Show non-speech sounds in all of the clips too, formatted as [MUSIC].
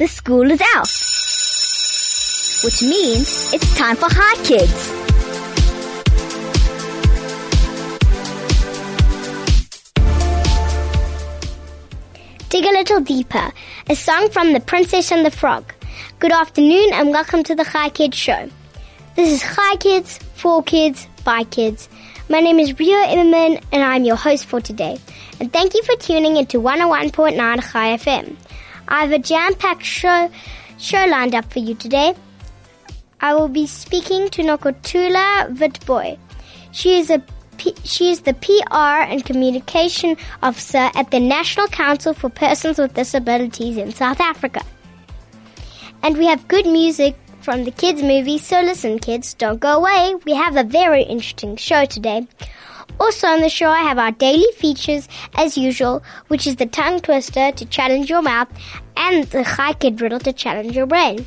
the school is out. Which means it's time for Hi Kids. Dig a little deeper. A song from The Princess and the Frog. Good afternoon and welcome to the Hi Kids show. This is Hi Kids, for kids, by kids. My name is Rio Immerman and I'm your host for today. And thank you for tuning into 101.9 Chai FM. I have a jam-packed show, show lined up for you today. I will be speaking to Nokuthula Witbooi. She is a she is the PR and Communication Officer at the National Council for Persons with Disabilities in South Africa. And we have good music from the kids' movie, so listen, kids, don't go away. We have a very interesting show today. Also on the show, I have our daily features as usual, which is the tongue twister to challenge your mouth and the high kid riddle to challenge your brain.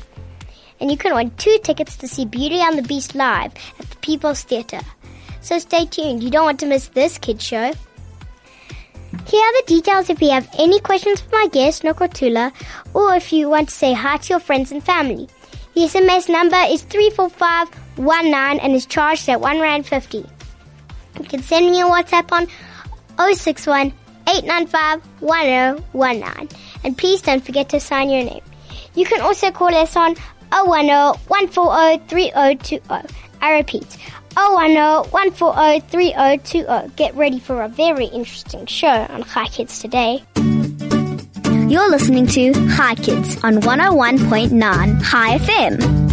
And you can win two tickets to see Beauty and the Beast live at the People's Theatre. So stay tuned. You don't want to miss this kids show. Here are the details if you have any questions for my guest, Nokuthula, or if you want to say hi to your friends and family. The SMS number is 34519 and is charged at 1 Rand 50. You can send me a WhatsApp on 061 895 1019. And please don't forget to sign your name. You can also call us on 010 140 3020. I repeat, 010 140 3020. Get ready for a very interesting show on Hi Kids today. You're listening to Hi Kids on 101.9 Chai FM.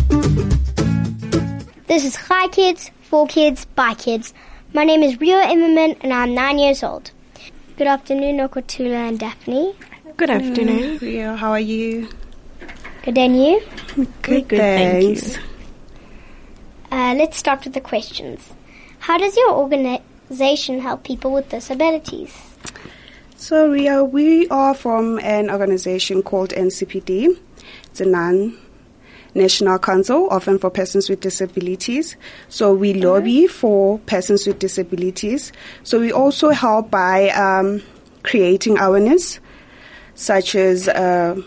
This is Hi Kids, for kids, by kids. My name is Rio Immerman and I'm nine years old. Good afternoon, Okotula and Daphne. Good afternoon. Rio, how are you? Good and you? Good, good, thank you. Uh, let's start with the questions. How does your organization help people with disabilities? So, Rio, we are from an organization called NCPD. It's a non National Council, often for persons with disabilities. So we lobby for persons with disabilities. So we also help by um, creating awareness, such as uh,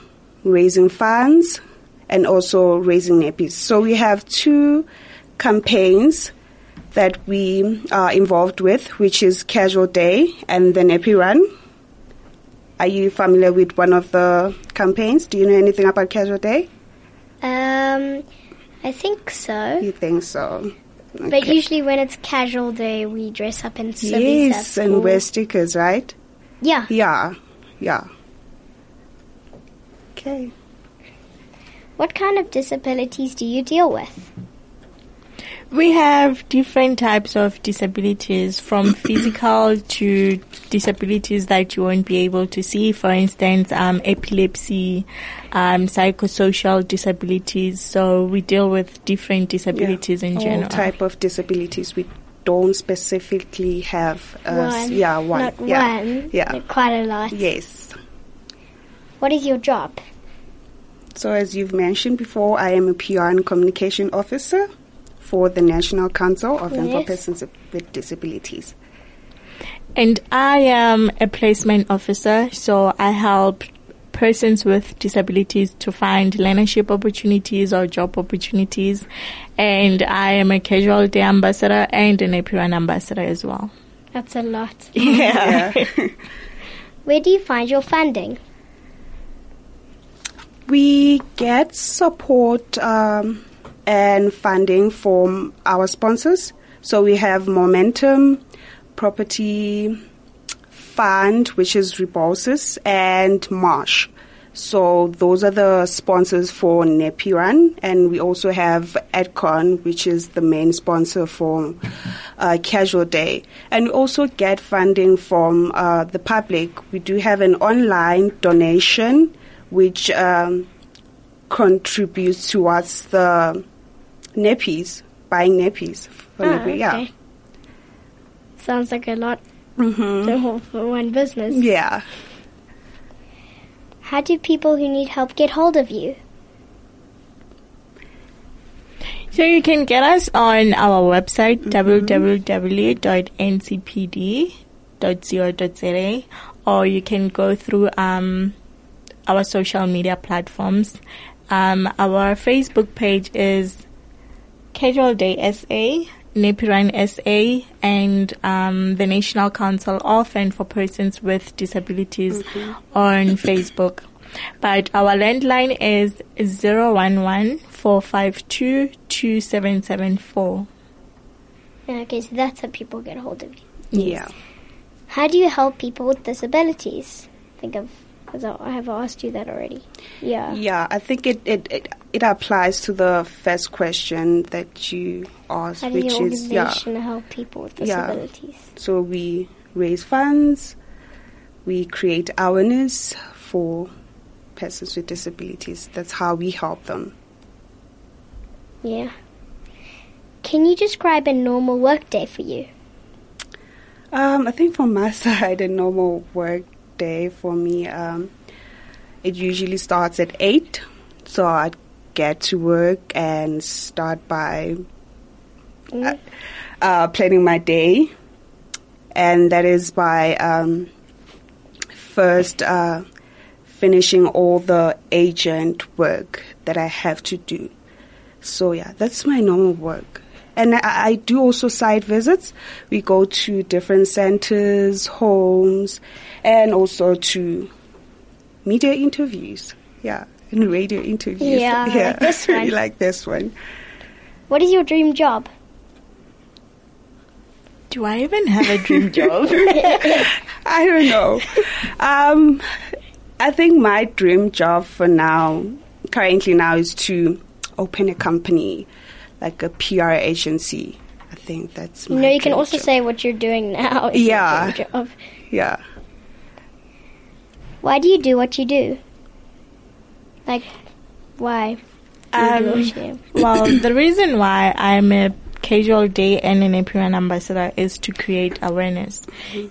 raising funds and also raising nappies. So we have two campaigns that we are involved with, which is Casual Day and the Nappy Run. Are you familiar with one of the campaigns? Do you know anything about Casual Day? Um, I think so. You think so? Okay. But usually when it's casual day, we dress up in civvies. Yes, and wear stickers, right? Yeah. Yeah, yeah. Okay. What kind of disabilities do you deal with? We have different types of disabilities from [COUGHS] physical to disabilities that you won't be able to see. For instance, um, epilepsy, um, psychosocial disabilities. So we deal with different disabilities yeah. in All general. type of disabilities. We don't specifically have. Uh, one. Yeah, one. Not yeah. one. Yeah. But quite a lot. Yes. What is your job? So as you've mentioned before, I am a PR and communication officer for the National Council of yes. for Persons with Disabilities. And I am a placement officer, so I help persons with disabilities to find learnership opportunities or job opportunities. And I am a casual day ambassador and a Nappy Run ambassador as well. That's a lot. [LAUGHS] Yeah. yeah. [LAUGHS] Where do you find your funding? We get support um, and funding from our sponsors. So we have Momentum, Property Fund, which is Rebosis, and Marsh. So those are the sponsors for Nappy Run, and we also have Edcon, which is the main sponsor for uh, Casual Day. And we also get funding from uh, the public. We do have an online donation, which um, contributes towards the nappies, buying nappies. For Ah, yeah. Okay. Sounds like a lot hmm for one business. Yeah. How do people who need help get hold of you? So you can get us on our website Mm-hmm. www.ncpd.co.za or you can go through um, our social media platforms. Um, our Facebook page is Casual Day SA, Nappy Run SA, and um, the National Council of and for Persons with Disabilities on Facebook. But our landline is 011 452 2774. Okay, so that's how people get a hold of you. Yeah. How do you help people with disabilities? think of because I have asked you that already. Yeah. Yeah, I think it, it, it, it applies to the first question that you asked, How which is, yeah. help people with Yeah. disabilities? So we raise funds, we create awareness for persons with disabilities. That's how we help them. Yeah. Can you describe a normal workday for you? Um, I think from my [LAUGHS] side, a normal work day for me, um, it usually starts at 8. So I get to work and start by Mm. uh, planning my day. And that is by um, first uh, finishing all the agent work that I have to do. So, yeah, that's my normal work. And I, I do also site visits. We go to different centers, homes, and also to media interviews. Yeah, and radio interviews. Yeah, like this [LAUGHS] one. like this one. What is your dream job? Do I even have a dream job? [LAUGHS] [LAUGHS] I don't know. Um, I think my dream job for now, currently now, is to open a company, like a PR agency. I think that's. You my know, you can also job. say what you're doing now. is Yeah. dream job. Yeah. Why do you do what you do? Like, why? Um, do you do what you do? well, the reason why I'm a casual day and a Nappy Run ambassador is to create awareness,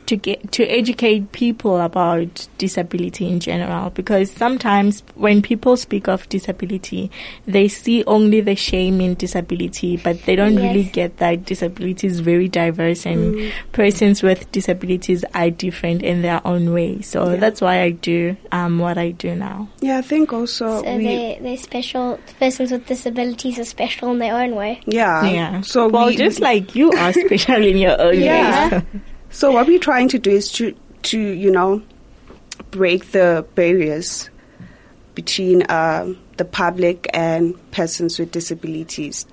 to get to educate people about disability in general. Because sometimes when people speak of disability, they see only the shame in disability, but they don't really get that disability is very diverse and persons with disabilities are different in their own way. So Yeah. that's why I do um, what I do now. Yeah, I think also So we. they they're special. Persons with disabilities are special in their own way. yeah. Yeah. So well, we, just like you are [LAUGHS] special in your own Yeah. ways. So what we're trying to do is to to you know break the barriers between um, the public and persons with disabilities.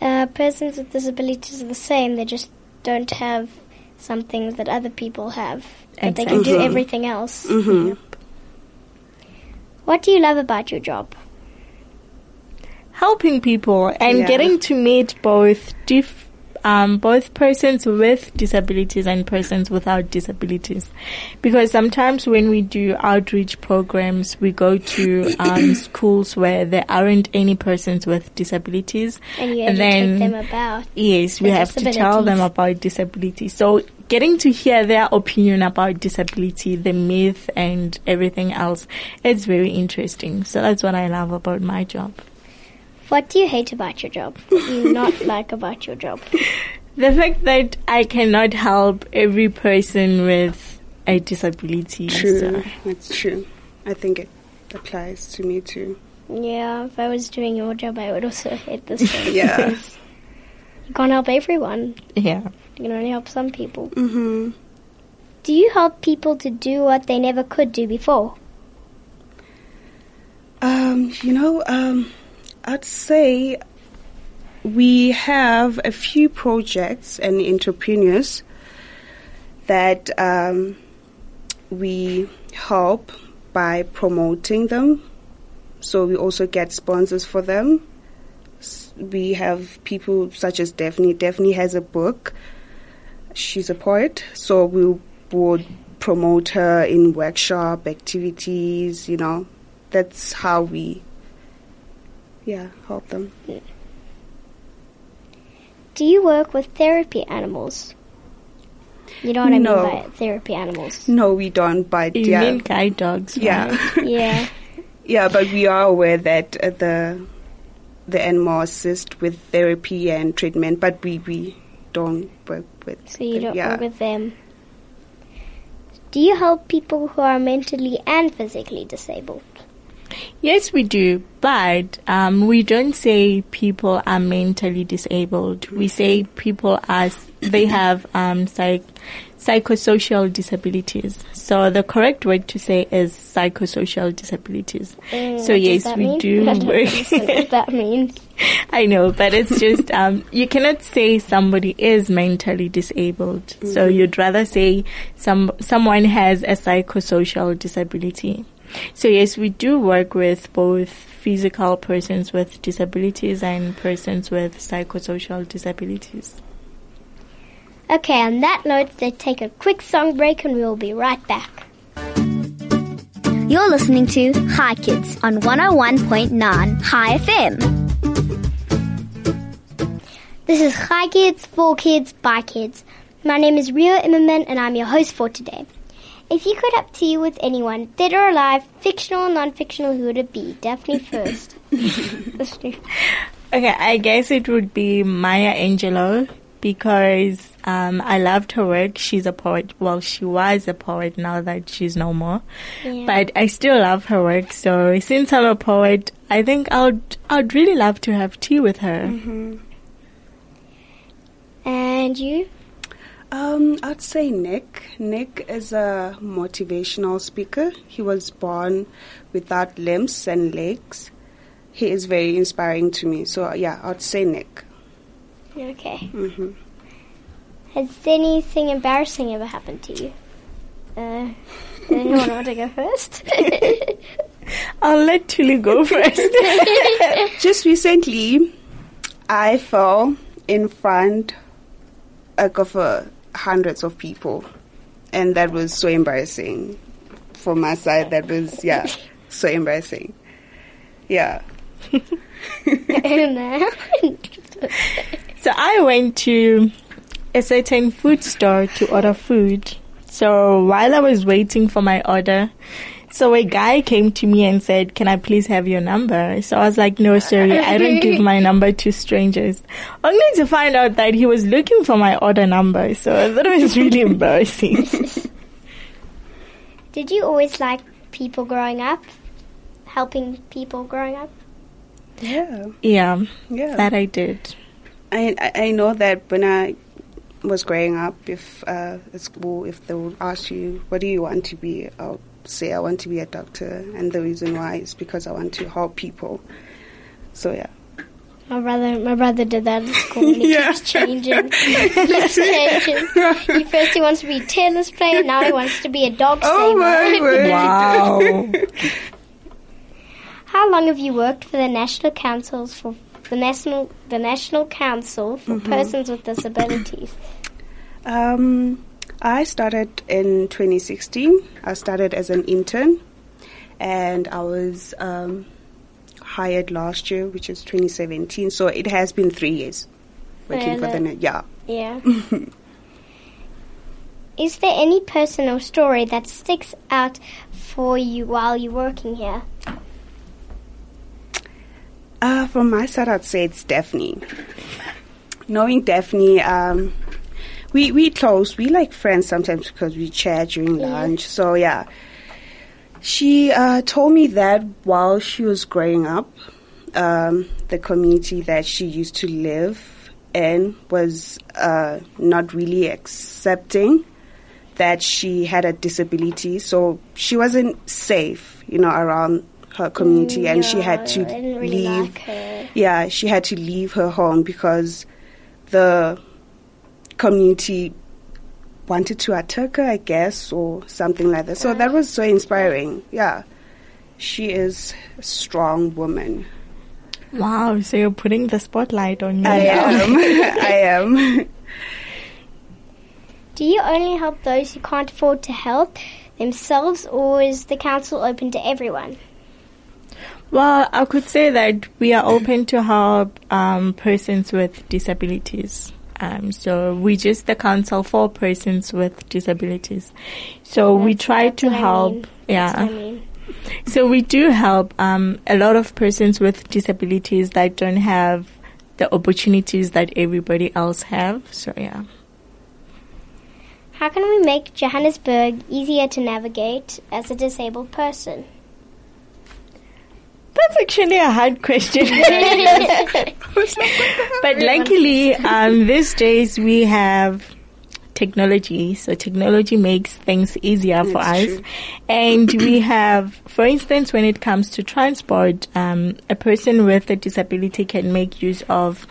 Uh, persons with disabilities are the same. They just don't have some things that other people have. But they can do everything else. hmm What do you love about your job? Helping people and Yeah. getting to meet both diff, um, both persons with disabilities and persons without disabilities. Because sometimes when we do outreach programs, we go to um, [COUGHS] schools where there aren't any persons with disabilities. And you And then- them about. Yes, we have to tell them about disability. So getting to hear their opinion about disability, the myth and everything else, it's very interesting. So that's what I love about my job. What do you hate about your job? What do you [LAUGHS] not like about your job? The fact that I cannot help every person with a disability. True, So, that's true. I think it applies to me too. Yeah, if I was doing your job, I would also hate this [LAUGHS] thing. Yeah. because You can't help everyone. yeah. You can only help some people. hmm Do you help people to do what they never could do before? Um, you know, um, I'd say we have a few projects and entrepreneurs that um, we help by promoting them. So we also get sponsors for them. We have people such as Daphne. Daphne has a book. She's a poet, so we would promote her in workshop activities. You know, that's how we, yeah, help them. Do you work with therapy animals? You know what I No. mean by therapy animals? No, we don't. But You yeah, mean guide dogs, yeah, right? [LAUGHS] yeah. yeah. But we are aware that uh, the the animal assist with therapy and treatment, but we we don't work with. So you them, don't yeah. work with them. Do you help people who are mentally and physically disabled? Yes, we do, but um, we don't say people are mentally disabled. We say people are they have um, psych psychosocial disabilities. So the correct word to say is psychosocial disabilities. Mm, so yes, we mean? do [LAUGHS] work. what that means. [LAUGHS] I know, but it's just um, you cannot say somebody is mentally disabled. So you'd rather say some someone has a psychosocial disability. So yes, we do work with both physical persons with disabilities and persons with psychosocial disabilities. Okay, on that note, let's take a quick song break and we'll be right back. You're listening to Hi Kids on 101.9 Chai FM. This is Hi Kids, For Kids, By Kids. My name is Rio Immerman and I'm your host for today. If you could have tea with anyone, dead or alive, fictional or non-fictional, who would it be? Daphne first. [LAUGHS] Okay, I guess it would be Maya Angelou because um, I loved her work. She's a poet. Well, she was a poet now that she's no more. Yeah. But I still love her work. So since I'm a poet, I think I'd I'd really love to have tea with her. and you? Um, I'd say Nick. Nick is a motivational speaker. He was born without limbs and legs. He is very inspiring to me. So yeah, I'd say Nick. Okay. hmm Has anything embarrassing ever happened to you? Uh, anyone want to go first? [LAUGHS] I'll let Tuli go first. [LAUGHS] Just recently, I fell in front like, of uh, hundreds of people, and that was so embarrassing. From my side, that was yeah, [LAUGHS] so embarrassing. Yeah. [LAUGHS] So I went to a certain food store to order food. So while I was waiting for my order, so a guy came to me and said, "Can I please have your number?" So I was like, "No, sorry, I don't give my [LAUGHS] number to strangers." Only to find out that he was looking for my order number. So that was really [LAUGHS] embarrassing. [LAUGHS] Did you always like people growing up? Helping people growing up? Yeah. yeah, Yeah. that I did. I, I I know that when I was growing up, if uh, at school, if they would ask you, what do you want to be? I'll say I want to be a doctor, and the reason why is because I want to help people. So yeah. My brother, my brother did that at school. And he [LAUGHS] Yeah. keeps changing. [LAUGHS] [LAUGHS] he keeps changing. He first he wants to be a tennis player. Now he wants to be a dog Oh my saver. word! Wow. How long have you worked for the National Councils for the National the National Council for Mm-hmm. Persons with Disabilities? Um, I started in 2016. I started as an intern, and I was um, hired last year, which is 2017. So it has been three years working for the net. Yeah. Yeah. [LAUGHS] Is there any personal story that sticks out for you while you're working here? Uh, from my side, I'd say it's Daphne. Knowing Daphne, um, we we close. We like friends sometimes because we chat during lunch. So yeah, she uh, told me that while she was growing up, um, the community that she used to live in was uh, not really accepting that she had a disability. So she wasn't safe, you know, around her community, and she had to No, I didn't really leave like yeah, she had to leave her home because the community wanted to attack her, I guess, or something like that. So that was so inspiring. Yeah. She is a strong woman. Wow, so you're putting the spotlight on me. I am. [LAUGHS] [LAUGHS] I am. Do you only help those who can't afford to help themselves, or is the council open to everyone? Well, I could say that we are open to help um, persons with disabilities. Um, so we just the council for persons with disabilities. So we try to what I help. mean. Yeah. I mean. So we do help um, a lot of persons with disabilities that don't have the opportunities that everybody else have. So yeah. How can we make Johannesburg easier to navigate as a disabled person? That's actually a hard question. [LAUGHS] but luckily, um, these days we have technology. So technology makes things easier for us. true. And we have, for instance, when it comes to transport, um, a person with a disability can make use of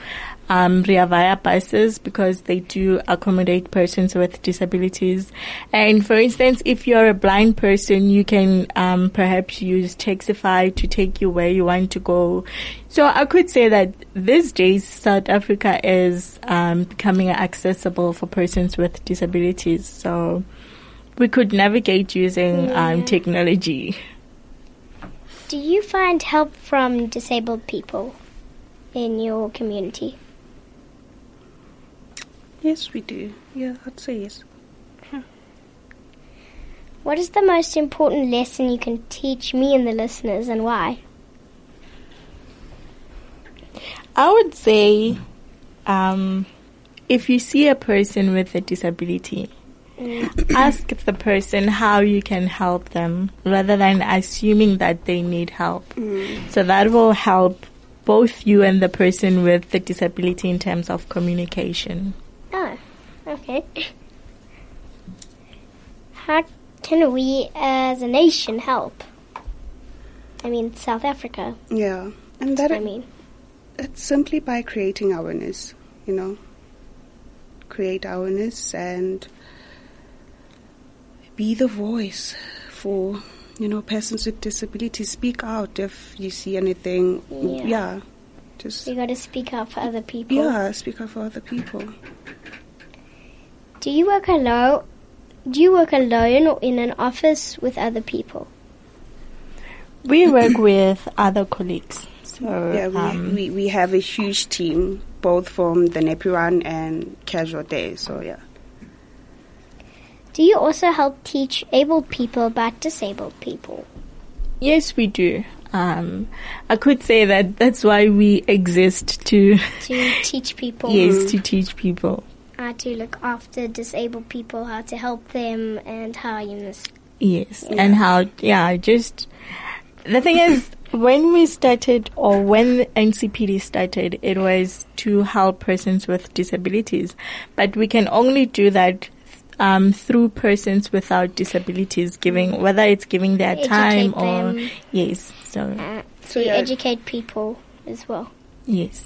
um, Rea Vaya buses because they do accommodate persons with disabilities. And for instance, if you're a blind person, you can um, perhaps use Taxify to take you where you want to go. So I could say that these days South Africa is um, becoming accessible for persons with disabilities. So we could navigate using um, technology. Do you find help from disabled people in your community? Yes, we do. Yeah, I'd say yes. What is the most important lesson you can teach me and the listeners and why? I would say, um, if you see a person with a disability, ask the person how you can help them rather than assuming that they need help. So that will help both you and the person with the disability in terms of communication. Okay. How can we as a nation help? I mean, South Africa. Yeah, and That's that what I mean. it's simply by creating awareness. You know, create awareness and be the voice for you know persons with disabilities. Speak out if you see anything. Yeah. yeah just We got to speak up for other people. yeah, speak up for other people. Do you work alone? Do you work alone or in an office with other people? We work with other colleagues. So, Yeah, we, um, we we have a huge team, both from the Nappy Run and Casual Day. So yeah. Do you also help teach able people about disabled people? yes, we do. Um, I could say that that's why we exist to, To [LAUGHS] teach people yes, to teach people. How to look after disabled people, how to help them, and how you miss. Yes, and how, yeah, just, the thing is, when we started, or when NCPD started, it was to help persons with disabilities. But we can only do that um, through persons without disabilities, giving, whether it's giving their Educate time or, them. yes, so, Uh, to yeah. educate people as well. yes.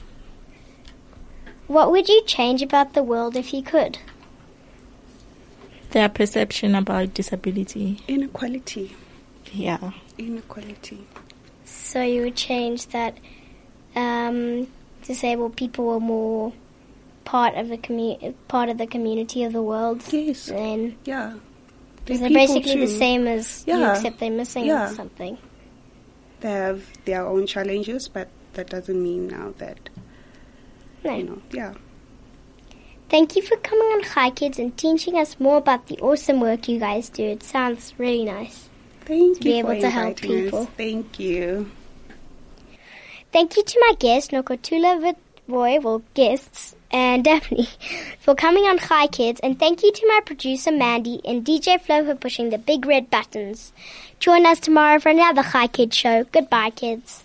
What would you change about the world if you could? Their perception about disability, Inequality. yeah. Inequality. So you would change that um, disabled people were more part of the commu- part of the community of the world. Yes. And Yeah. they're people basically the same as you, except they're missing Yeah. something. They have their own challenges, but that doesn't mean now that No. know. Yeah. Thank you for coming on Hi Kids and teaching us more about the awesome work you guys do. It sounds really nice. Thank To you be for able to help inviting us. people. Thank you. Thank you to my guest, Nokuthula Roy, well, guests, and [LAUGHS] Daphne for coming on Hi Kids. And thank you to my producer, Mandy, and DJ Flo for pushing the big red buttons. Join us tomorrow for another Hi Kids show. Goodbye, kids.